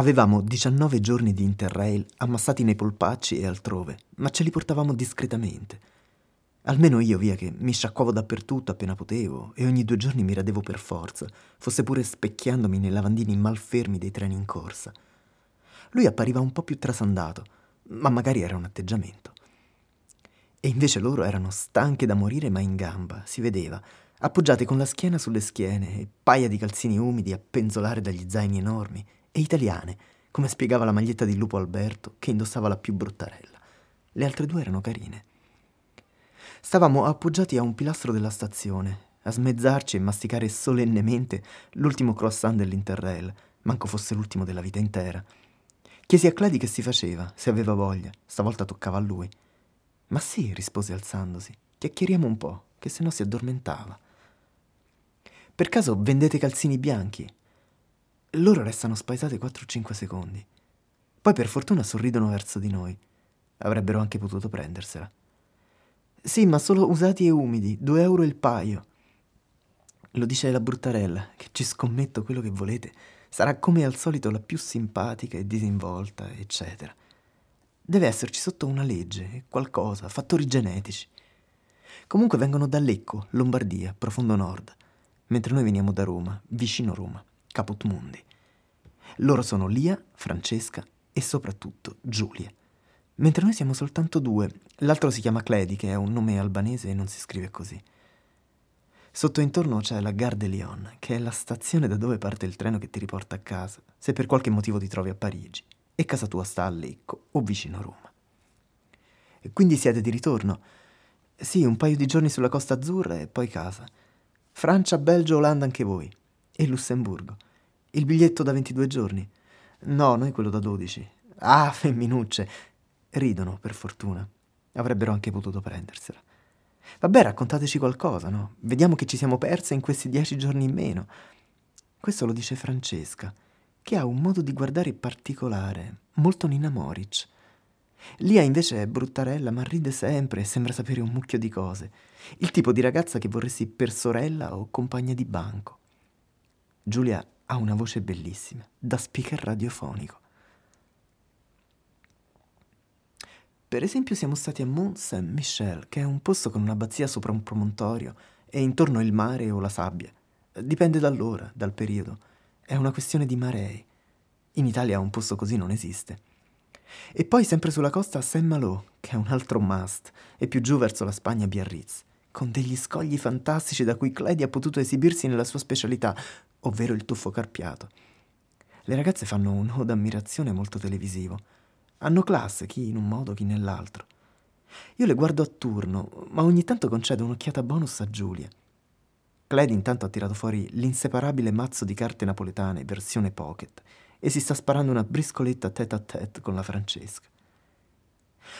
Avevamo 19 giorni di interrail ammassati nei polpacci e altrove, ma ce li portavamo discretamente. Almeno io, via, che mi sciacquavo dappertutto appena potevo e ogni due giorni mi radevo per forza, fosse pure specchiandomi nei lavandini malfermi dei treni in corsa. Lui appariva un po' più trasandato, ma magari era un atteggiamento. E invece loro erano stanche da morire ma in gamba, si vedeva, appoggiate con la schiena sulle schiene e paia di calzini umidi a penzolare dagli zaini enormi e italiane, come spiegava la maglietta di Lupo Alberto, che indossava la più bruttarella. Le altre due erano carine. Stavamo appoggiati a un pilastro della stazione, a smezzarci e masticare solennemente l'ultimo croissant dell'Interrail, manco fosse l'ultimo della vita intera. Chiesi a Clady che si faceva, se aveva voglia, stavolta toccava a lui. Ma sì, rispose alzandosi, chiacchieriamo un po', che se no si addormentava. Per caso vendete calzini bianchi? Loro restano spaesate 4-5 secondi. Poi per fortuna sorridono verso di noi. Avrebbero anche potuto prendersela. Sì, ma solo usati e umidi, 2 euro il paio. Lo dice la bruttarella, che ci scommetto quello che volete. Sarà come al solito la più simpatica e disinvolta, eccetera. Deve esserci sotto una legge, qualcosa, fattori genetici. Comunque vengono da Lecco, Lombardia, profondo nord, mentre noi veniamo da Roma, vicino Roma. Caput Mundi. Loro sono Lia, Francesca e soprattutto Giulia. Mentre noi siamo soltanto due, l'altro si chiama Cledi, che è un nome albanese e non si scrive così. Sotto intorno c'è la Gare de Lyon, che è la stazione da dove parte il treno che ti riporta a casa, se per qualche motivo ti trovi a Parigi, e casa tua sta a Lecco o vicino Roma. E quindi siete di ritorno? Sì, un paio di giorni sulla Costa Azzurra e poi casa. Francia, Belgio, Olanda anche voi e Lussemburgo. Il biglietto da 22 giorni? No, noi quello da 12. Ah, femminucce. Ridono, per fortuna. Avrebbero anche potuto prendersela. Vabbè, raccontateci qualcosa, no? Vediamo che ci siamo perse in questi dieci giorni in meno. Questo lo dice Francesca, che ha un modo di guardare particolare, molto Nina Moric. Lia invece è bruttarella, ma ride sempre e sembra sapere un mucchio di cose. Il tipo di ragazza che vorresti per sorella o compagna di banco. Giulia ha una voce bellissima, da speaker radiofonico. Per esempio siamo stati a Mont Saint-Michel, che è un posto con un'abbazia sopra un promontorio e intorno il mare o la sabbia. Dipende dall'ora, dal periodo. È una questione di marei. In Italia un posto così non esiste. E poi sempre sulla costa Saint-Malo, che è un altro must, e più giù verso la Spagna Biarritz, con degli scogli fantastici da cui Claudia ha potuto esibirsi nella sua specialità, ovvero il tuffo carpiato. Le ragazze fanno un o d'ammirazione molto televisivo. Hanno classe, chi in un modo, chi nell'altro. Io le guardo a turno, ma ogni tanto concedo un'occhiata bonus a Giulia. Cled intanto ha tirato fuori l'inseparabile mazzo di carte napoletane, versione pocket, e si sta sparando una briscoletta tête a tête con la Francesca.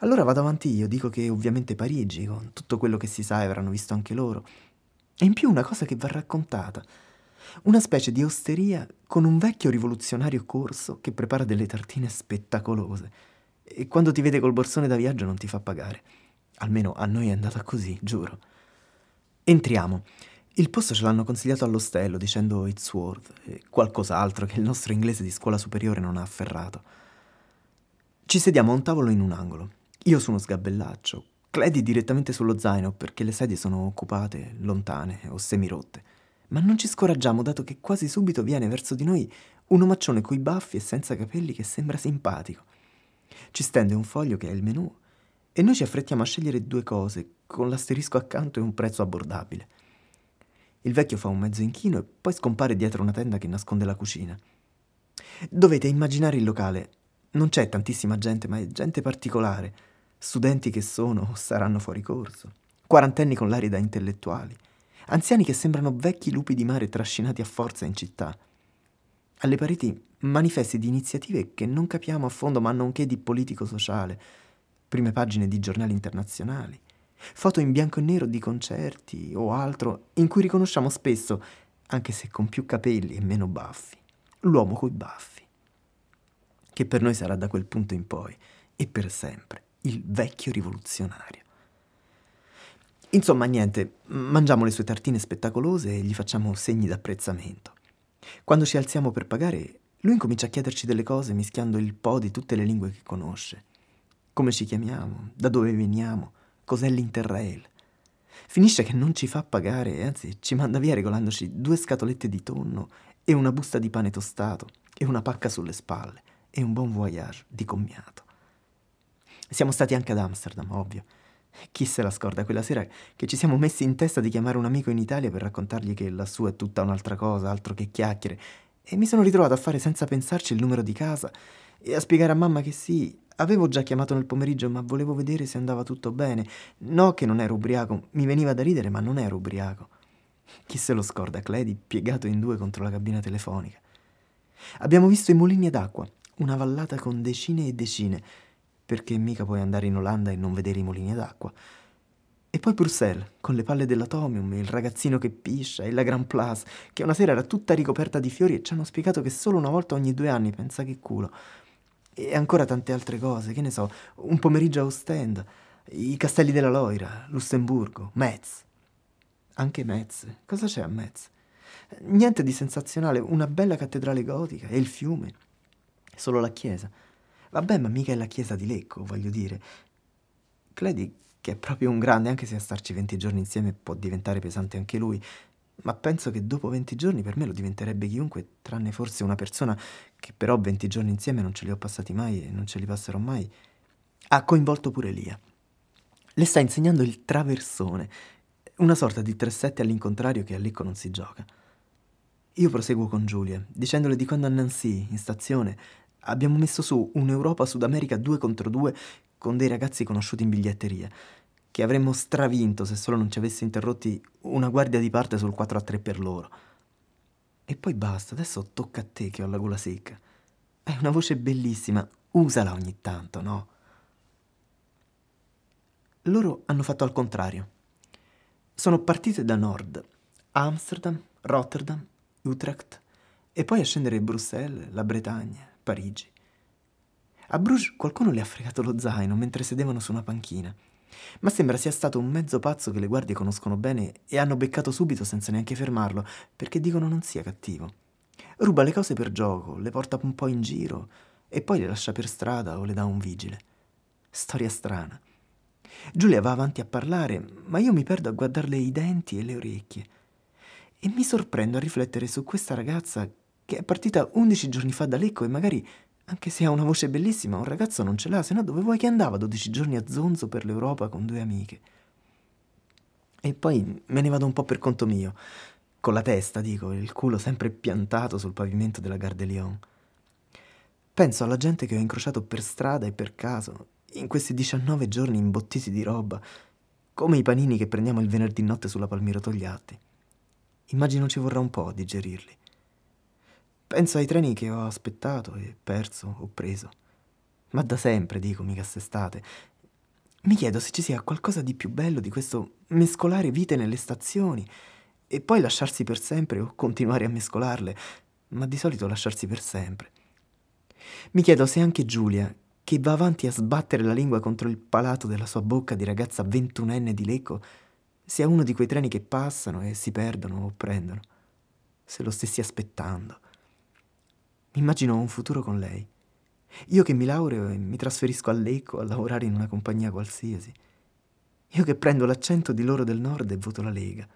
Allora vado avanti io, dico che ovviamente Parigi, con tutto quello che si sa avranno visto anche loro. E in più una cosa che va raccontata – una specie di osteria con un vecchio rivoluzionario corso che prepara delle tartine spettacolose e quando ti vede col borsone da viaggio non ti fa pagare. Almeno a noi è andata così, giuro. Entriamo. Il posto ce l'hanno consigliato all'ostello dicendo it's worth qualcos'altro che il nostro inglese di scuola superiore non ha afferrato. Ci sediamo a un tavolo in un angolo. Io su uno sgabellaccio, Clady direttamente sullo zaino perché le sedie sono occupate, lontane o semirotte. Ma non ci scoraggiamo, dato che quasi subito viene verso di noi un omaccione coi baffi e senza capelli che sembra simpatico. Ci stende un foglio che è il menù e noi ci affrettiamo a scegliere due cose, con l'asterisco accanto e un prezzo abbordabile. Il vecchio fa un mezzo inchino e poi scompare dietro una tenda che nasconde la cucina. Dovete immaginare il locale. Non c'è tantissima gente, ma è gente particolare. Studenti che sono o saranno fuori corso. Quarantenni con l'aria da intellettuali anziani che sembrano vecchi lupi di mare trascinati a forza in città. Alle pareti manifesti di iniziative che non capiamo a fondo ma che di politico-sociale, prime pagine di giornali internazionali, foto in bianco e nero di concerti o altro in cui riconosciamo spesso, anche se con più capelli e meno baffi, l'uomo coi baffi, che per noi sarà da quel punto in poi e per sempre il vecchio rivoluzionario. Insomma, niente, mangiamo le sue tartine spettacolose e gli facciamo segni d'apprezzamento. Quando ci alziamo per pagare, Lui incomincia a chiederci delle cose mischiando il po' di tutte le lingue che conosce. Come ci chiamiamo, da dove veniamo, cos'è l'Interrail. Finisce che non ci fa pagare anzi ci manda via regolandoci due scatolette di tonno e una busta di pane tostato e una pacca sulle spalle e un buon voyage di commiato. Siamo stati anche ad Amsterdam, ovvio. Chi se la scorda quella sera che ci siamo messi in testa di chiamare un amico in Italia per raccontargli che lassù è tutta un'altra cosa, altro che chiacchiere, e mi sono ritrovato a fare senza pensarci il numero di casa e a spiegare a mamma che sì, avevo già chiamato nel pomeriggio, ma volevo vedere se andava tutto bene. No che non ero ubriaco, mi veniva da ridere, ma non ero ubriaco. Chi se lo scorda, Cledi piegato in due contro la cabina telefonica. Abbiamo visto i mulini d'acqua, una vallata con decine e decine, perché mica puoi andare in Olanda e non vedere i mulini d'acqua. E poi Bruxelles, con le palle dell'Atomium, il ragazzino che piscia e la Grand Place, che una sera era tutta ricoperta di fiori e ci hanno spiegato che solo una volta ogni due anni, pensa che culo. E ancora tante altre cose, che ne so, un pomeriggio a Ostend, i castelli della Loira, Lussemburgo, Metz. Anche Metz. Cosa c'è a Metz? Niente di sensazionale, una bella cattedrale gotica e il fiume. Solo la chiesa. Vabbè, ma mica è la chiesa di Lecco, voglio dire. Cledi, che è proprio un grande, anche se a starci 20 giorni insieme può diventare pesante anche lui, ma penso che dopo 20 giorni per me lo diventerebbe chiunque, tranne forse una persona che però 20 giorni insieme non ce li ho passati mai e non ce li passerò mai, ha coinvolto pure Lia. Le sta insegnando il traversone, una sorta di 3-7 all'incontrario che a Lecco non si gioca. Io proseguo con Giulia, dicendole di quando a Nancy, in stazione, abbiamo messo su un'Europa Sud America 2 contro 2 con dei ragazzi conosciuti in biglietteria che avremmo stravinto se solo non ci avesse interrotti una guardia di parte sul 4 a 3 per loro. E poi basta, adesso tocca a te che ho la gola secca. Hai una voce bellissima, usala ogni tanto, no? Loro hanno fatto al contrario. Sono partite da nord, Amsterdam, Rotterdam, Utrecht, e poi a scendere Bruxelles, la Bretagna, Parigi. A Bruges qualcuno le ha fregato lo zaino mentre sedevano su una panchina ma sembra sia stato un mezzo pazzo che le guardie conoscono bene e hanno beccato subito senza neanche fermarlo, perché dicono non sia cattivo. Ruba le cose per gioco, le porta un po' in giro e poi le lascia per strada o le dà un vigile. Storia strana. Giulia va avanti a parlare, ma io mi perdo a guardarle i denti e le orecchie. E mi sorprendo a riflettere su questa ragazza che è partita undici giorni fa da Lecco e magari anche se ha una voce bellissima, un ragazzo non ce l'ha, se no dove vuoi che andava 12 giorni a zonzo per l'Europa con due amiche? E poi me ne vado un po' per conto mio, con la testa, dico, il culo sempre piantato sul pavimento della Gare de Lyon. Penso alla gente che ho incrociato per strada e per caso, in questi 19 giorni imbottiti di roba, come i panini che prendiamo il venerdì notte sulla Palmiro Togliatti. Immagino ci vorrà un po' a digerirli. Penso ai treni che ho aspettato e perso o preso. Ma da sempre, dico, mica quest'estate. Mi chiedo se ci sia qualcosa di più bello di questo mescolare vite nelle stazioni e poi lasciarsi per sempre o continuare a mescolarle, ma di solito lasciarsi per sempre. Mi chiedo se anche Giulia, che va avanti a sbattere la lingua contro il palato della sua bocca di ragazza ventunenne di Lecco, sia uno di quei treni che passano e si perdono o prendono, se lo stessi aspettando. Immagino un futuro con lei. Io che mi laureo e mi trasferisco a Lecco a lavorare in una compagnia qualsiasi. Io che prendo l'accento di loro del nord e voto la Lega.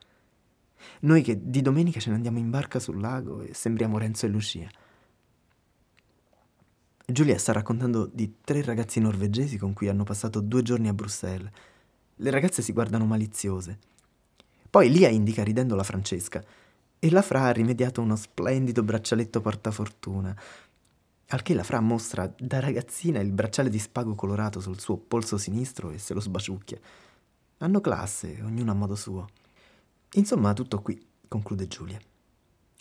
Noi che di domenica ce ne andiamo in barca sul lago e sembriamo Renzo e Lucia. Giulia sta raccontando di tre ragazzi norvegesi con cui hanno passato due giorni a Bruxelles. Le ragazze si guardano maliziose. Poi Lia indica ridendo la Francesca e la Fra ha rimediato uno splendido braccialetto portafortuna. Al che la Fra mostra da ragazzina il bracciale di spago colorato sul suo polso sinistro e se lo sbaciucchia. Hanno classe, ognuno a modo suo. Insomma, tutto qui, conclude Giulia.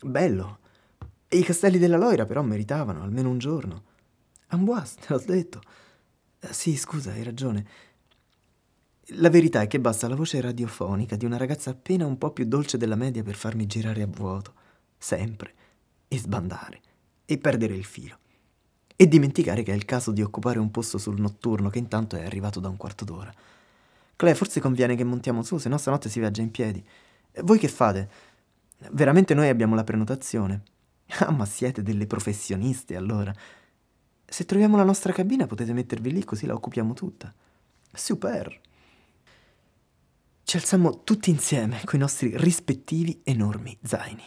Bello. E i castelli della Loira però meritavano almeno un giorno. Amboise, te l'ho detto. Eh, sì, scusa, hai ragione. La verità è che basta la voce radiofonica di una ragazza appena un po' più dolce della media per farmi girare a vuoto, sempre, e sbandare, e perdere il filo. E dimenticare che è il caso di occupare un posto sul notturno che intanto è arrivato da un quarto d'ora. Clay, forse conviene che montiamo su, se no stanotte si viaggia in piedi. Voi che fate? Veramente noi abbiamo la prenotazione. Ah, ma siete delle professioniste allora. Se troviamo la nostra cabina potete mettervi lì così la occupiamo tutta. Super! Ci alzammo tutti insieme coi nostri rispettivi enormi zaini.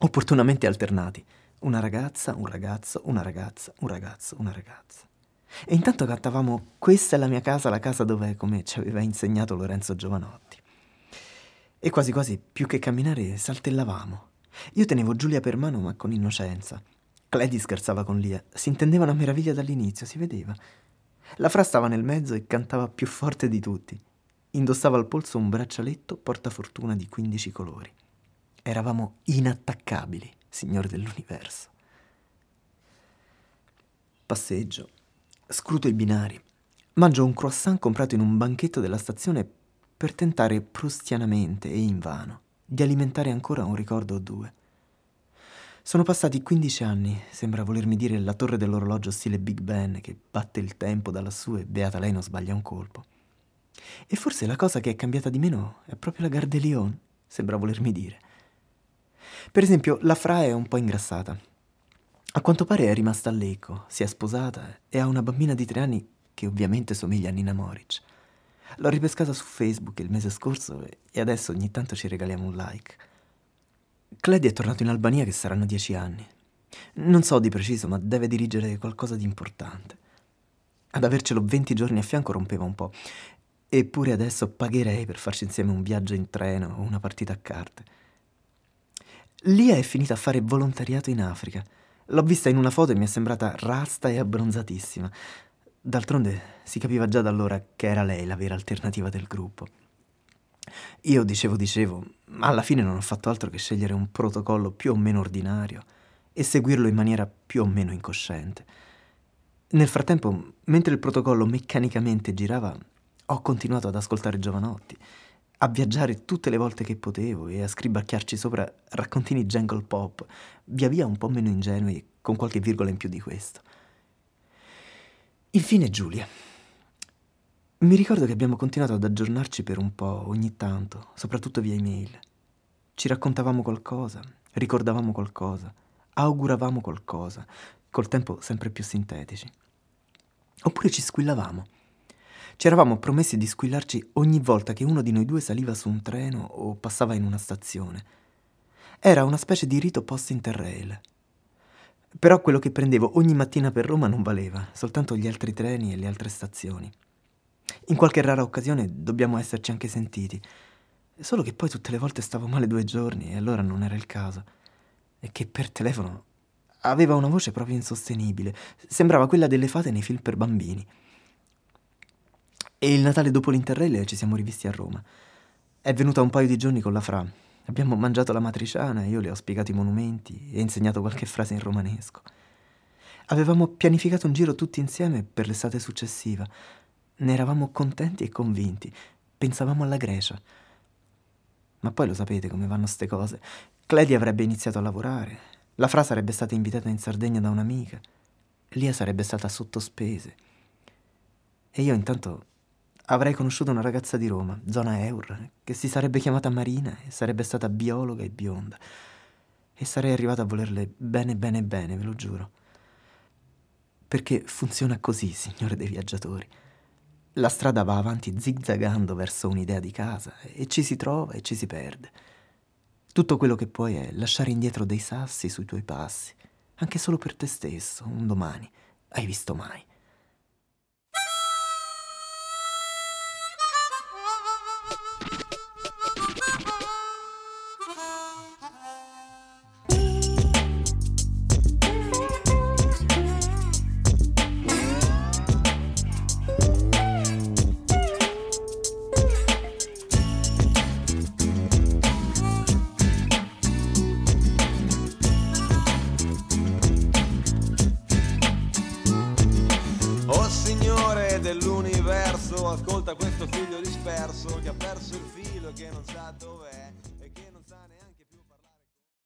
Opportunamente alternati. Una ragazza, un ragazzo, una ragazza, un ragazzo, una ragazza. E intanto cantavamo Questa è la mia casa, la casa dove, come ci aveva insegnato Lorenzo Giovanotti. E quasi quasi, più che camminare, saltellavamo. Io tenevo Giulia per mano, ma con innocenza. Clady scherzava con Lia. Si intendevano a meraviglia dall'inizio, si vedeva. La Fra stava nel mezzo e cantava più forte di tutti. Indossava al polso un braccialetto portafortuna di 15 colori. Eravamo inattaccabili, signori dell'universo. Passeggio, scruto i binari, mangio un croissant comprato in un banchetto della stazione per tentare prustianamente e invano di alimentare ancora un ricordo o due. Sono passati 15 anni, sembra volermi dire la torre dell'orologio stile Big Ben che batte il tempo da lassù e beata lei non sbaglia un colpo. E forse la cosa che è cambiata di meno è proprio la Gare Lyon, sembra volermi dire. Per esempio, la Fra è un po' ingrassata. A quanto pare è rimasta a Lecco, si è sposata e ha una bambina di tre anni che ovviamente somiglia a Nina Moric. L'ho ripescata su Facebook il mese scorso e adesso ogni tanto ci regaliamo un like. Claudia è tornato in Albania che saranno dieci anni. Non so di preciso, ma deve dirigere qualcosa di importante. Ad avercelo 20 giorni a fianco rompeva un po'. Eppure adesso pagherei per farci insieme un viaggio in treno o una partita a carte. Lia è finita a fare volontariato in Africa. L'ho vista in una foto e mi è sembrata rasta e abbronzatissima. D'altronde si capiva già da allora che era lei la vera alternativa del gruppo. Io dicevo, dicevo, ma alla fine non ho fatto altro che scegliere un protocollo più o meno ordinario e seguirlo in maniera più o meno incosciente. Nel frattempo, mentre il protocollo meccanicamente girava, ho continuato ad ascoltare Giovanotti, a viaggiare tutte le volte che potevo e a scribacchiarci sopra raccontini jungle pop, via via un po' meno ingenui, con qualche virgola in più di questo. Infine Giulia. Mi ricordo che abbiamo continuato ad aggiornarci per un po' ogni tanto, soprattutto via email. Ci raccontavamo qualcosa, ricordavamo qualcosa, auguravamo qualcosa, col tempo sempre più sintetici. Oppure ci squillavamo. Ci eravamo promessi di squillarci ogni volta che uno di noi due saliva su un treno o passava in una stazione. Era una specie di rito post-interrail. Però quello che prendevo ogni mattina per Roma non valeva, soltanto gli altri treni e le altre stazioni. In qualche rara occasione dobbiamo esserci anche sentiti. Solo che poi tutte le volte stavo male due giorni e allora non era il caso. E che per telefono aveva una voce proprio insostenibile. Sembrava quella delle fate nei film per bambini. E il Natale dopo l'Interrail ci siamo rivisti a Roma. È venuta un paio di giorni con la Fra. Abbiamo mangiato la matriciana io le ho spiegato i monumenti e insegnato qualche frase in romanesco. Avevamo pianificato un giro tutti insieme per l'estate successiva, ne eravamo contenti e convinti. Pensavamo alla Grecia. Ma poi lo sapete come vanno ste cose. Claudia avrebbe iniziato a lavorare. La Fra sarebbe stata invitata in Sardegna da un'amica. Lia sarebbe stata sottospese. E io intanto avrei conosciuto una ragazza di Roma, zona Eur, che si sarebbe chiamata Marina e sarebbe stata biologa e bionda. E sarei arrivato a volerle bene, bene, bene, ve lo giuro. Perché funziona così, signore dei viaggiatori. La strada va avanti zigzagando verso un'idea di casa e ci si trova e ci si perde. Tutto quello che puoi è lasciare indietro dei sassi sui tuoi passi, anche solo per te stesso, un domani. Hai visto mai?